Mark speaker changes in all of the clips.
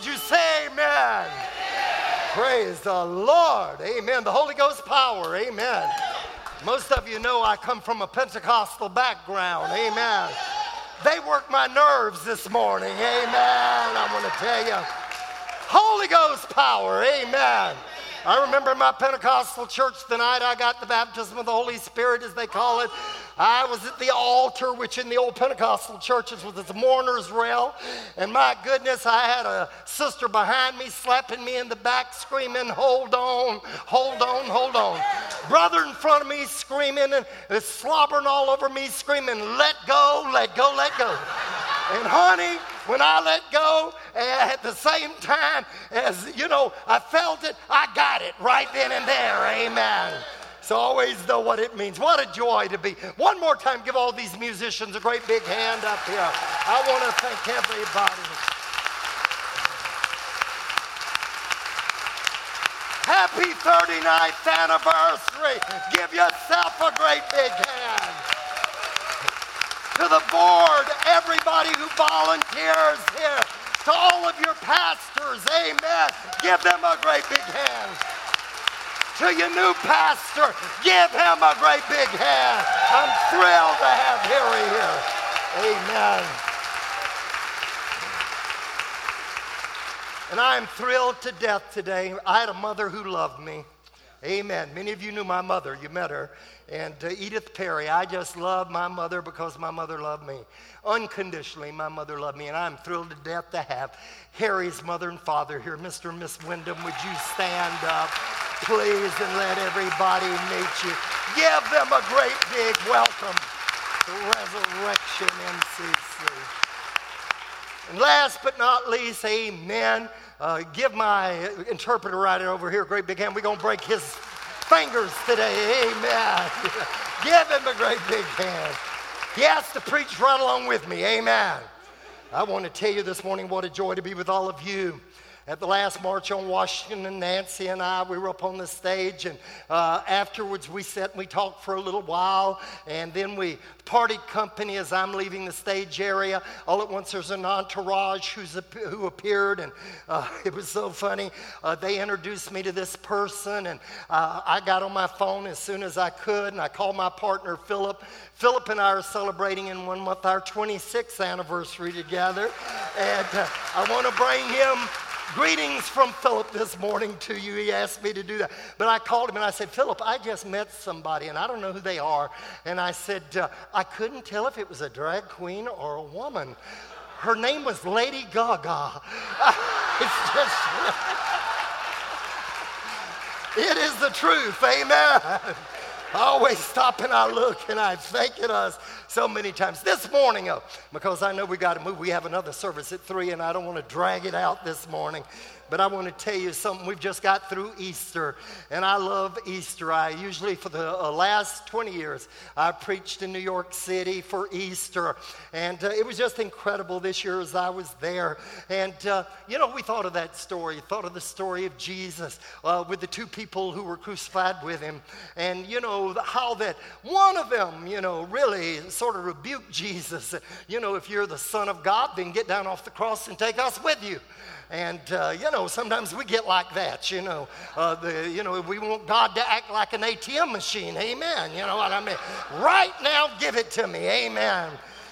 Speaker 1: would you say amen? Praise the Lord. Amen. The Holy Ghost power. Amen. Most of you know I come from a Pentecostal background. Amen. They work my nerves this morning. Amen. I want to tell you. Holy Ghost power. Amen. I remember my Pentecostal church the night I got the baptism of the Holy Spirit, as they call it. I was at the altar, which in the old Pentecostal churches was the mourner's rail. And my goodness, I had a sister behind me slapping me in the back, screaming, Hold on, hold on, hold on. Brother in front of me screaming and slobbering all over me, screaming, Let go, let go, let go. And honey, when I let go, eh, at the same time as, you know, I felt it, I got it right then and there. Amen. So always know what it means. What a joy to be. One more time, give all these musicians a great big hand up here. I want to thank everybody. Happy 39th anniversary. Give yourself a great big hand. To the board, everybody who volunteers here, to all of your pastors, amen. Give them a great big hand to your new pastor. Give him a great big hand. I'm thrilled to have Harry here. Amen. And I am thrilled to death today. I had a mother who loved me. Amen. Many of you knew my mother. You met her. And uh, Edith Perry, I just love my mother because my mother loved me. Unconditionally, my mother loved me. And I'm thrilled to death to have Harry's mother and father here. Mr. and Miss Wyndham, would you stand up? Please, and let everybody meet you. Give them a great big welcome to Resurrection MCC. And last but not least, amen. Uh, give my interpreter right over here a great big hand. We're going to break his fingers today. Amen. give him a great big hand. He has to preach right along with me. Amen. I want to tell you this morning what a joy to be with all of you at the last March on Washington, Nancy and I, we were up on the stage, and uh, afterwards we sat and we talked for a little while, and then we parted company as I'm leaving the stage area. All at once, there's an entourage who's, who appeared, and uh, it was so funny. Uh, they introduced me to this person, and uh, I got on my phone as soon as I could, and I called my partner, Philip. Philip and I are celebrating in one month our 26th anniversary together, and uh, I want to bring him Greetings from Philip this morning to you. He asked me to do that. But I called him and I said, Philip, I just met somebody and I don't know who they are. And I said, uh, I couldn't tell if it was a drag queen or a woman. Her name was Lady Gaga. it's just, it is the truth. Amen. Always stop and I look and I thank it us so many times. This morning, oh, because I know we got to move, we have another service at three and I don't want to drag it out this morning. But I want to tell you something. We've just got through Easter, and I love Easter. I usually, for the uh, last 20 years, I preached in New York City for Easter, and uh, it was just incredible this year as I was there. And, uh, you know, we thought of that story, thought of the story of Jesus uh, with the two people who were crucified with him, and, you know, how that one of them, you know, really sort of rebuked Jesus. You know, if you're the Son of God, then get down off the cross and take us with you. And, uh, you know, sometimes we get like that, you know. Uh, the, you know, we want God to act like an ATM machine. Amen. You know what I mean? Right now, give it to me. Amen.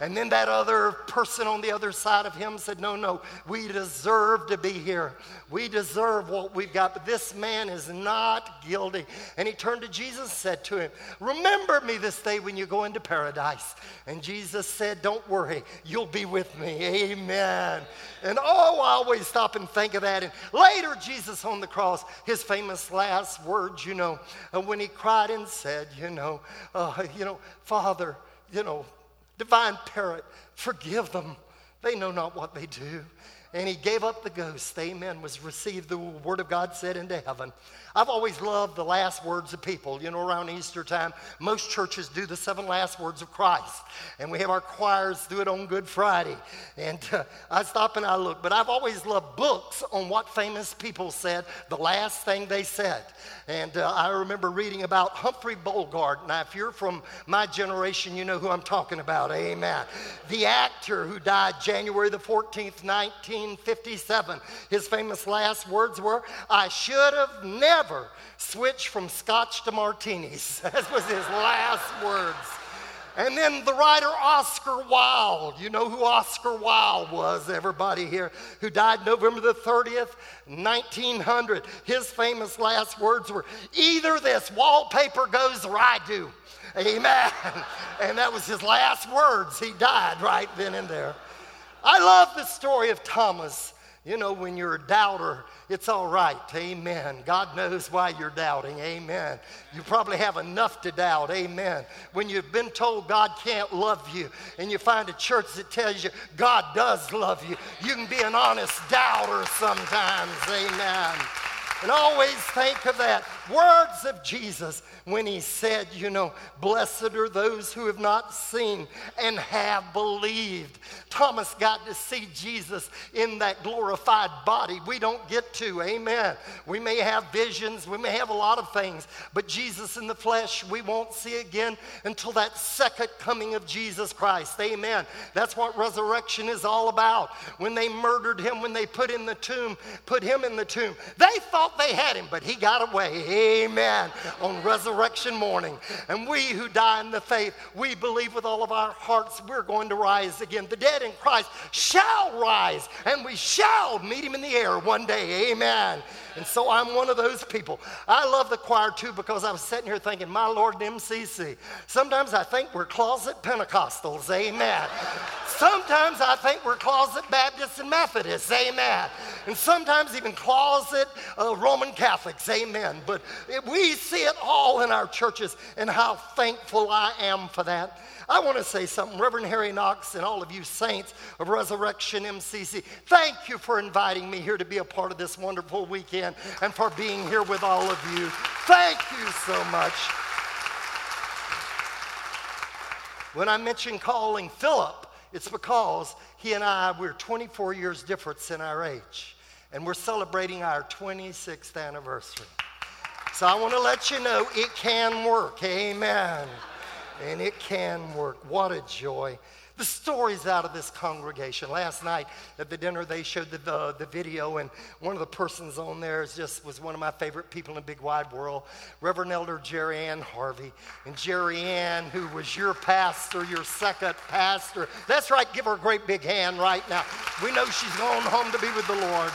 Speaker 1: And then that other person on the other side of him said, No, no, we deserve to be here. We deserve what we've got, but this man is not guilty. And he turned to Jesus and said to him, Remember me this day when you go into paradise. And Jesus said, Don't worry, you'll be with me. Amen. And oh, I always stop and think of that. And later, Jesus on the cross, his famous last words, you know, uh, when he cried and said, You know, uh, you know, Father, you know, Divine parent, forgive them. They know not what they do. And he gave up the ghost. Amen. Was received, the word of God said, into heaven. I've always loved the last words of people. You know, around Easter time, most churches do the seven last words of Christ. And we have our choirs do it on Good Friday. And uh, I stop and I look. But I've always loved books on what famous people said, the last thing they said. And uh, I remember reading about Humphrey Bogart. Now, if you're from my generation, you know who I'm talking about. Amen. The actor who died January the 14th, 19. 1957. His famous last words were, I should have never switched from scotch to martinis. That was his last words. And then the writer Oscar Wilde. You know who Oscar Wilde was, everybody here, who died November the 30th, 1900. His famous last words were either this wallpaper goes or I do. Amen. And that was his last words. He died right then and there. I love the story of Thomas. You know, when you're a doubter, it's all right. Amen. God knows why you're doubting. Amen. You probably have enough to doubt. Amen. When you've been told God can't love you and you find a church that tells you God does love you, you can be an honest doubter sometimes. Amen. And always think of that. Words of Jesus when he said, you know, blessed are those who have not seen and have believed. Thomas got to see Jesus in that glorified body. We don't get to, amen. We may have visions, we may have a lot of things, but Jesus in the flesh we won't see again until that second coming of Jesus Christ, amen. That's what resurrection is all about. When they murdered him, when they put in the tomb, put him in the tomb, they thought they had him, but he got away, amen, on resurrection morning. And we who die in the faith, we believe with all of our hearts we're going to rise again. The dead in Christ shall rise, and we shall meet him in the air one day. Amen. And so I'm one of those people. I love the choir too because I was sitting here thinking, my Lord MCC. Sometimes I think we're closet Pentecostals. Amen. Sometimes I think we're closet Baptists and Methodists. Amen. And sometimes even closet uh, Roman Catholics. Amen. But we see it all in our churches, and how thankful I am for that. I want to say something. Reverend Harry Knox and all of you saints of Resurrection MCC, thank you for inviting me here to be a part of this wonderful weekend and for being here with all of you. Thank you so much. When I mention calling Philip, it's because he and I, we're 24 years difference in our age, and we're celebrating our 26th anniversary. So I want to let you know it can work. Amen and it can work. What a joy. The stories out of this congregation. Last night at the dinner, they showed the, the, the, video, and one of the persons on there is just was one of my favorite people in the big wide world, Reverend Elder Jeri Ann Harvey. And Jeri Ann, who was your pastor, your second pastor. That's right, give her a great big hand right now. We know she's gone home to be with the Lord.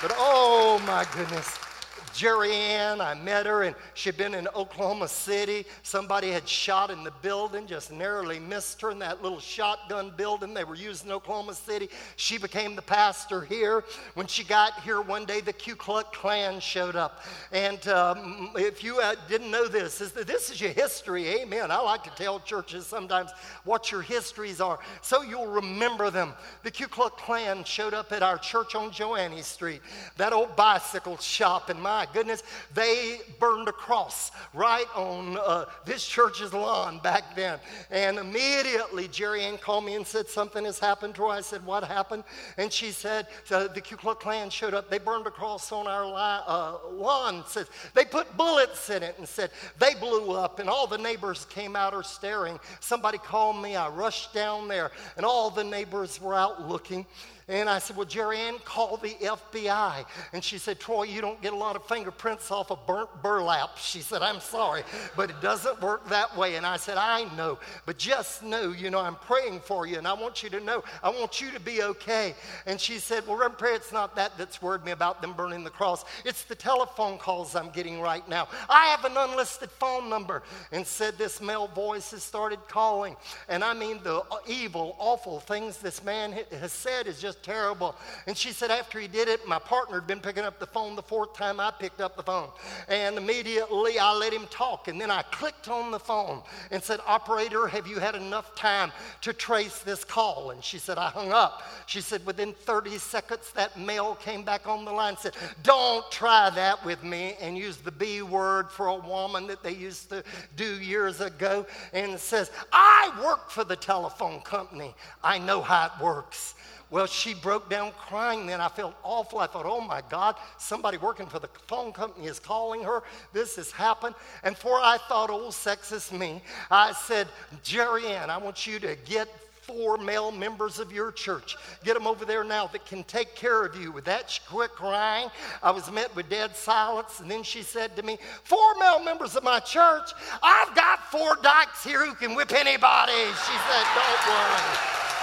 Speaker 1: But oh my goodness. Jeri Ann. I met her, and she'd been in Oklahoma City. Somebody had shot in the building, just narrowly missed her in that little shotgun building they were using in Oklahoma City. She became the pastor here. When she got here one day, the Ku Klux Klan showed up. And um, if you uh, didn't know this, is this is your history. Amen. I like to tell churches sometimes what your histories are so you'll remember them. The Ku Klux Klan showed up at our church on Joanne Street, that old bicycle shop, and my goodness, they burned a cross right on uh, this church's lawn back then. And immediately Jeri Ann called me and said, Something has happened to her. I said, What happened? And she said, The Ku Klux Klan showed up. They burned a cross on our li- uh, lawn. Said, they put bullets in it and said, They blew up. And all the neighbors came out or staring. Somebody called me. I rushed down there, and all the neighbors were out looking. And I said, Well, Jeri Ann, call the FBI. And she said, Troy, you don't get a lot of fingerprints off of burnt burlap. She said, I'm sorry, but it doesn't work that way. And I said, I know, but just know, you know, I'm praying for you, and I want you to know, I want you to be okay. And she said, Well, Reverend it's not that that's worried me about them burning the cross. It's the telephone calls I'm getting right now. I have an unlisted phone number. And said, This male voice has started calling. And I mean, the uh, evil, awful things this man has said is just terrible. And she said, after he did it, my partner had been picking up the phone the fourth time I picked up the phone. And immediately I let him talk. And then I clicked on the phone and said, Operator, have you had enough time to trace this call? And she said, I hung up. She said, within 30 seconds, that male came back on the line and said, Don't try that with me, and used the B word for a woman that they used to do years ago. And says, I work for the telephone company. I know how it works. Well, she broke down crying then. I felt awful. I thought, oh my God, somebody working for the phone company is calling her. This has happened. And for I thought, oh, sexist me, I said, Jeri Ann, I want you to get four male members of your church. Get them over there now that can take care of you. With that, quick crying. I was met with dead silence. And then she said to me, Four male members of my church, I've got four dykes here who can whip anybody. She said, Don't worry.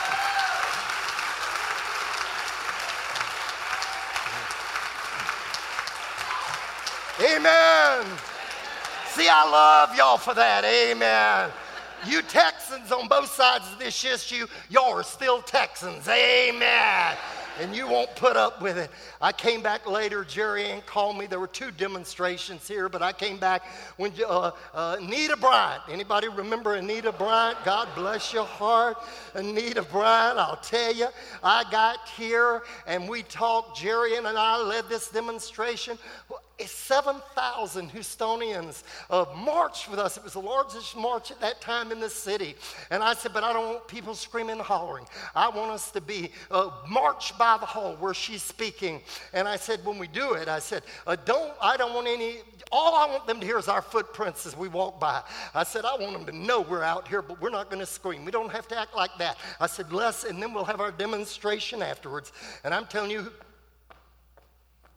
Speaker 1: Amen. See, I love y'all for that. Amen. You Texans on both sides of this issue, y'all are still Texans. Amen. And you won't put up with it. I came back later. Jeri Ann called me. There were two demonstrations here, but I came back when uh, uh, Anita Bryant. Anybody remember Anita Bryant? God bless your heart. Anita Bryant, I'll tell you, I got here and we talked. Jeri Ann and I led this demonstration. 7,000 Houstonians uh, marched with us. It was the largest march at that time in the city. And I said, But I don't want people screaming and hollering. I want us to be uh, marched by the hall where she's speaking. And I said, When we do it, I said, uh, don't, I don't want any, all I want them to hear is our footprints as we walk by. I said, I want them to know we're out here, but we're not going to scream. We don't have to act like that. I said, Less, and then we'll have our demonstration afterwards. And I'm telling you,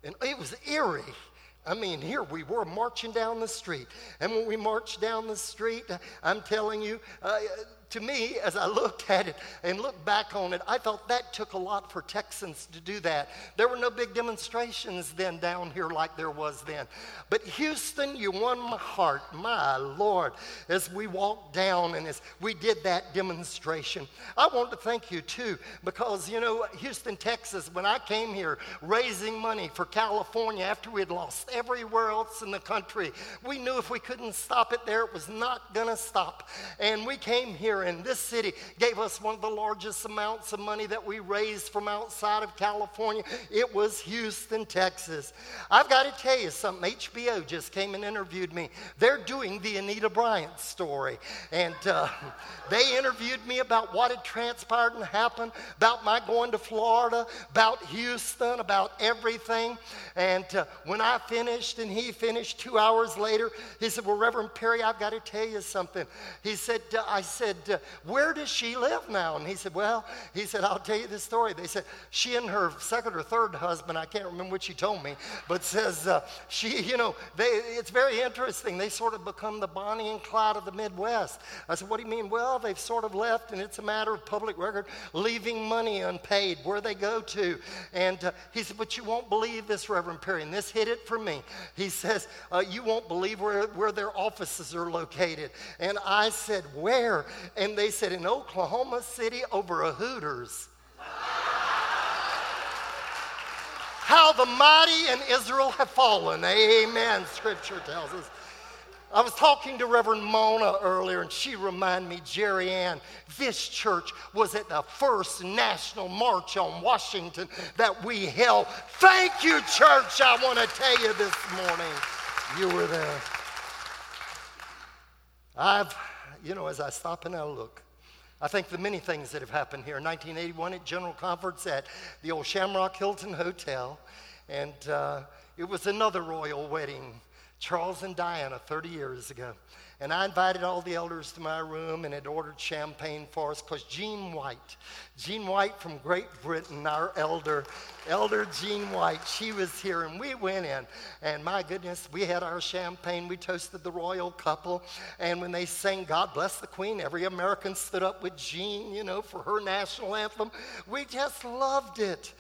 Speaker 1: and it was eerie. I mean, here we were marching down the street. And when we marched down the street, I'm telling you, uh, to me, as I looked at it and looked back on it, I thought that took a lot for Texans to do that. There were no big demonstrations then down here like there was then. But Houston, you won my heart, my Lord, as we walked down and as we did that demonstration. I want to thank you too, because, you know, Houston, Texas, when I came here raising money for California after we had lost everywhere else in the country, we knew if we couldn't stop it there, it was not going to stop. And we came here here in this city gave us one of the largest amounts of money that we raised from outside of California. It was Houston, Texas. I've got to tell you something. HBO just came and interviewed me. They're doing the Anita Bryant story. And uh, they interviewed me about what had transpired and happened, about my going to Florida, about Houston, about everything. And uh, when I finished and he finished two hours later, he said, Well, Reverend Perry, I've got to tell you something. He said, uh, I said, uh, Where does she live now? And he said, Well, he said, I'll tell you the story. They said, She and her second or third husband, I can't remember what she told me, but says, uh, She, you know, they, it's very interesting. They sort of become the Bonnie and Clyde of the Midwest. I said, What do you mean? Well, they've sort of left, and it's a matter of public record, leaving money unpaid. Where they go to? And uh, he said, But you won't believe this, Reverend Perry. And this hit it for me. He says, uh, You won't believe where, where their offices are located. And I said, Where? And they said, in Oklahoma City over a Hooters. How the mighty in Israel have fallen. Amen, scripture tells us. I was talking to Reverend Mona earlier, and she reminded me, Jeri Ann, this church was at the first national march on Washington that we held. Thank you, church, I want to tell you this morning. You were there. I've you know, as I stop and I look, I think the many things that have happened here. In 1981 at General Conference at the old Shamrock Hilton Hotel, and uh, it was another royal wedding, Charles and Diana, 30 years ago. And I invited all the elders to my room and had ordered champagne for us because Jean White, Jean White from Great Britain, our elder, Elder Jean White, she was here and we went in. And my goodness, we had our champagne. We toasted the royal couple. And when they sang God Bless the Queen, every American stood up with Jean, you know, for her national anthem. We just loved it.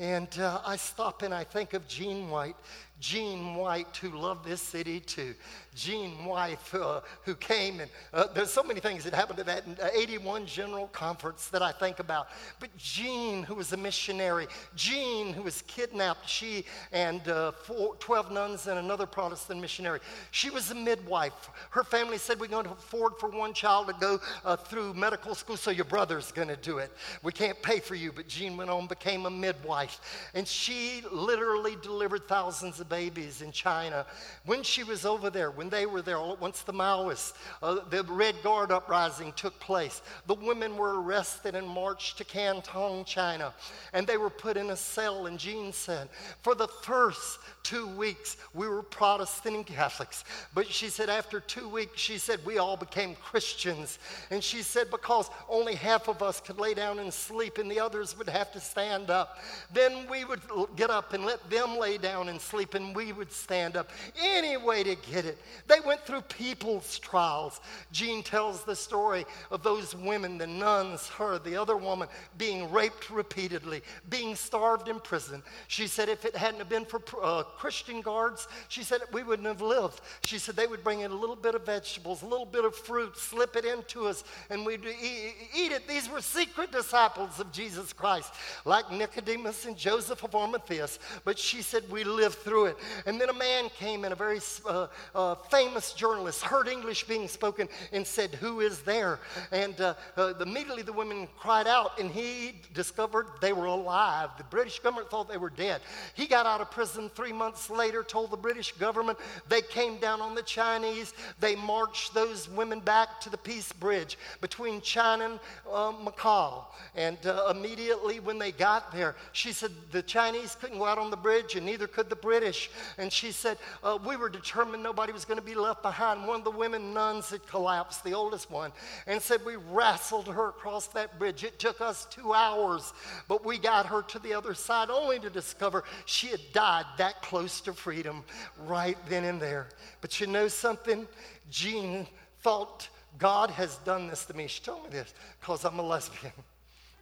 Speaker 1: And uh, I stop and I think of Jean White. Jean White, who loved this city too. Jean White, uh, who came, and uh, there's so many things that happened to that 81 General Conference that I think about. But Jean, who was a missionary, Jean, who was kidnapped, she and uh, four, 12 nuns and another Protestant missionary. She was a midwife. Her family said, We're going to afford for one child to go uh, through medical school, so your brother's going to do it. We can't pay for you. But Jean went on, became a midwife. And she literally delivered thousands of babies in China. When she was over there, when they were there, once the Maoists, uh, the Red Guard uprising took place, the women were arrested and marched to Canton, China. And they were put in a cell. And Jean said, for the first two weeks, we were Protestant and Catholics. But she said, after two weeks, she said, we all became Christians. And she said, because only half of us could lay down and sleep and the others would have to stand up, then we would get up and let them lay down and sleep and we would stand up. Any way to get it. They went through people's trials. Jean tells the story of those women, the nuns, her, the other woman, being raped repeatedly, being starved in prison. She said, if it hadn't been for uh, Christian guards, she said we wouldn't have lived. She said they would bring in a little bit of vegetables, a little bit of fruit, slip it into us, and we'd eat it. These were secret disciples of Jesus Christ, like Nicodemus and Joseph of Arimathea. But she said we lived through it. And then a man came in, a very uh, uh, famous journalist, heard English being spoken, and said, Who is there? And uh, uh immediately the women cried out, and he discovered they were alive. The British government thought they were dead. He got out of prison three months later told the British government they came down on the Chinese. They marched those women back to the Peace Bridge between China and uh, Macau. And uh, immediately when they got there, she said the Chinese couldn't go out on the bridge and neither could the British. And she said, uh, We were determined nobody was going to be left behind. One of the women nuns had collapsed, the oldest one, and said, We wrestled her across that bridge. It took us two hours, but we got her to the other side only to discover she had died that close close to freedom right then and there. But you know something? Jean thought God has done this to me. She told me this because I'm a lesbian.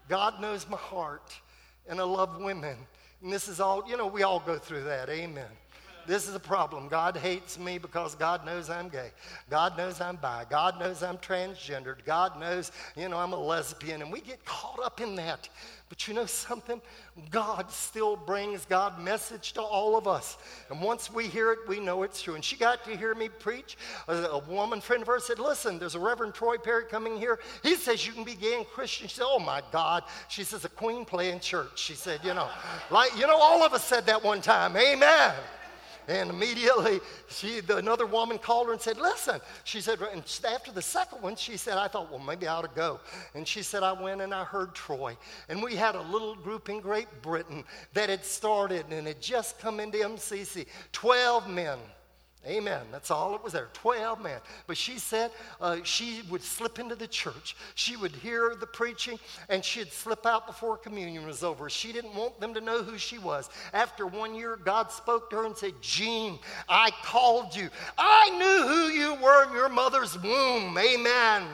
Speaker 1: God knows my heart, and I love women. And this is all, you know, we all go through that. Amen. This is a problem. God hates me because God knows I'm gay. God knows I'm bi. God knows I'm transgendered. God knows, you know, I'm a lesbian. And we get caught up in that. But you know something? God still brings God message to all of us. And once we hear it, we know it's true. And she got to hear me preach. A, woman friend of hers said, Listen, there's a Reverend Troy Perry coming here. He says you can be gay and Christian. She said, Oh my God. She says, A queen playing church. She said, You know, like, you know, all of us said that one time. Amen. And immediately, she, the, another woman called her and said, Listen. She said, and after the second one, she said, I thought, well, maybe I ought to go. And she said, I went and I heard Troy. And we had a little group in Great Britain that had started and had just come into MCC 12 men. Amen. That's all it was there. 12 men. But she said uh, she would slip into the church. She would hear the preaching and she'd slip out before communion was over. She didn't want them to know who she was. After one year, God spoke to her and said, Jean, I called you. I knew who you were in your mother's womb. Amen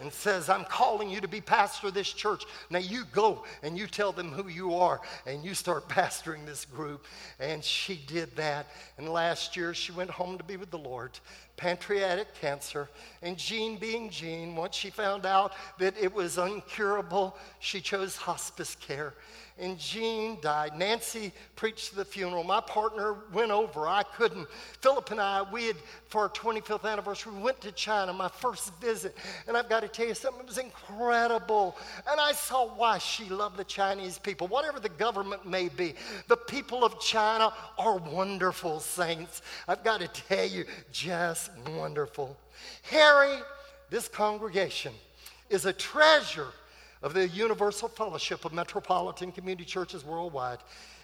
Speaker 1: and says, I'm calling you to be pastor of this church. Now you go and you tell them who you are and you start pastoring this group. And she did that. And last year she went home to be with the Lord. Pancreatic cancer. And Jean, being Jean, once she found out that it was incurable, she chose hospice care and Jean died. Nancy preached the funeral. My partner went over. I couldn't. Philip and I, we had, for our 25th anniversary, we went to China, my first visit. And I've got to tell you something, it was incredible. And I saw why she loved the Chinese people, whatever the government may be. The people of China are wonderful saints. I've got to tell you, just wonderful. Harry, this congregation is a treasure of the Universal Fellowship of Metropolitan Community Churches worldwide.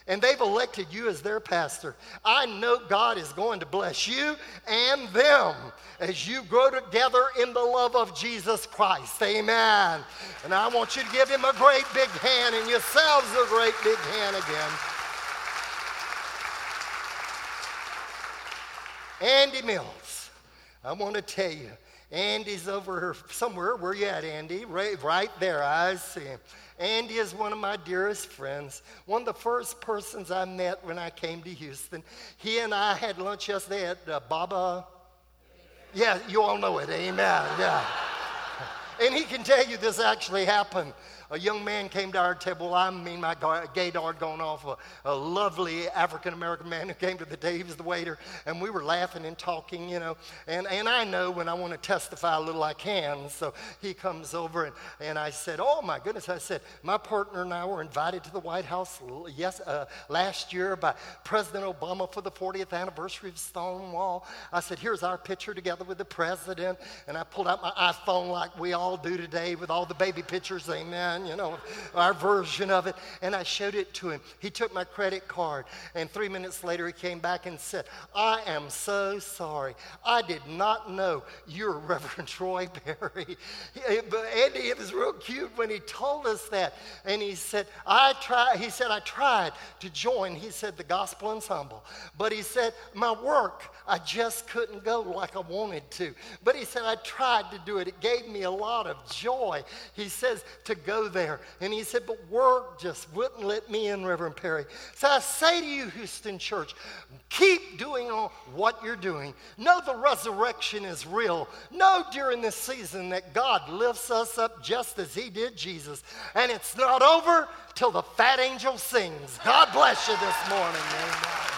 Speaker 1: And they've elected you as their pastor. I know God is going to bless you and them as you grow together in the love of Jesus Christ. Amen. And I want you to give him a great big hand and yourselves a great big hand again. Andy Mills, I want to tell you, Andy's over somewhere. Where you at, Andy? Right, right there. I see him. Andy is one of my dearest friends. One of the first persons I met when I came to Houston. He and I had lunch yesterday at uh, Baba. Yeah, you all know it. Amen. Yeah. and he can tell you this actually happened. A young man came to our table. I mean, my gaydar gone off. A, a lovely African American man who came to the day, he was the waiter, and we were laughing and talking, you know. And, and I know when I want to testify a little, I can. So he comes over, and, and I said, Oh my goodness. I said, My partner and I were invited to the White House yes, uh, last year by President Obama for the 40th anniversary of Stonewall. I said, Here's our picture together with the president. And I pulled out my iPhone like we all do today with all the baby pictures, amen, you know, our version of it. And I showed it to him. He took my credit card. And three minutes later, he came back and said, I am so sorry. I did not know you're Reverend Troy Perry. Eh, but Andy, it was real cute when he told us that. And he said, I tried, he said, I tried to join, he said, the gospel ensemble. But he said, my work, I just couldn't go like I wanted to. But he said, I tried to do it. It gave me a lot of joy. He says to go there. And he said, but work just wouldn't let me in, Reverend Perry. So I say to you, Houston Church, keep doing what you're doing. Know the resurrection is real. Know during this season that God lifts us up just as he did Jesus. And it's not over till the fat angel sings. God bless you this morning. Amen.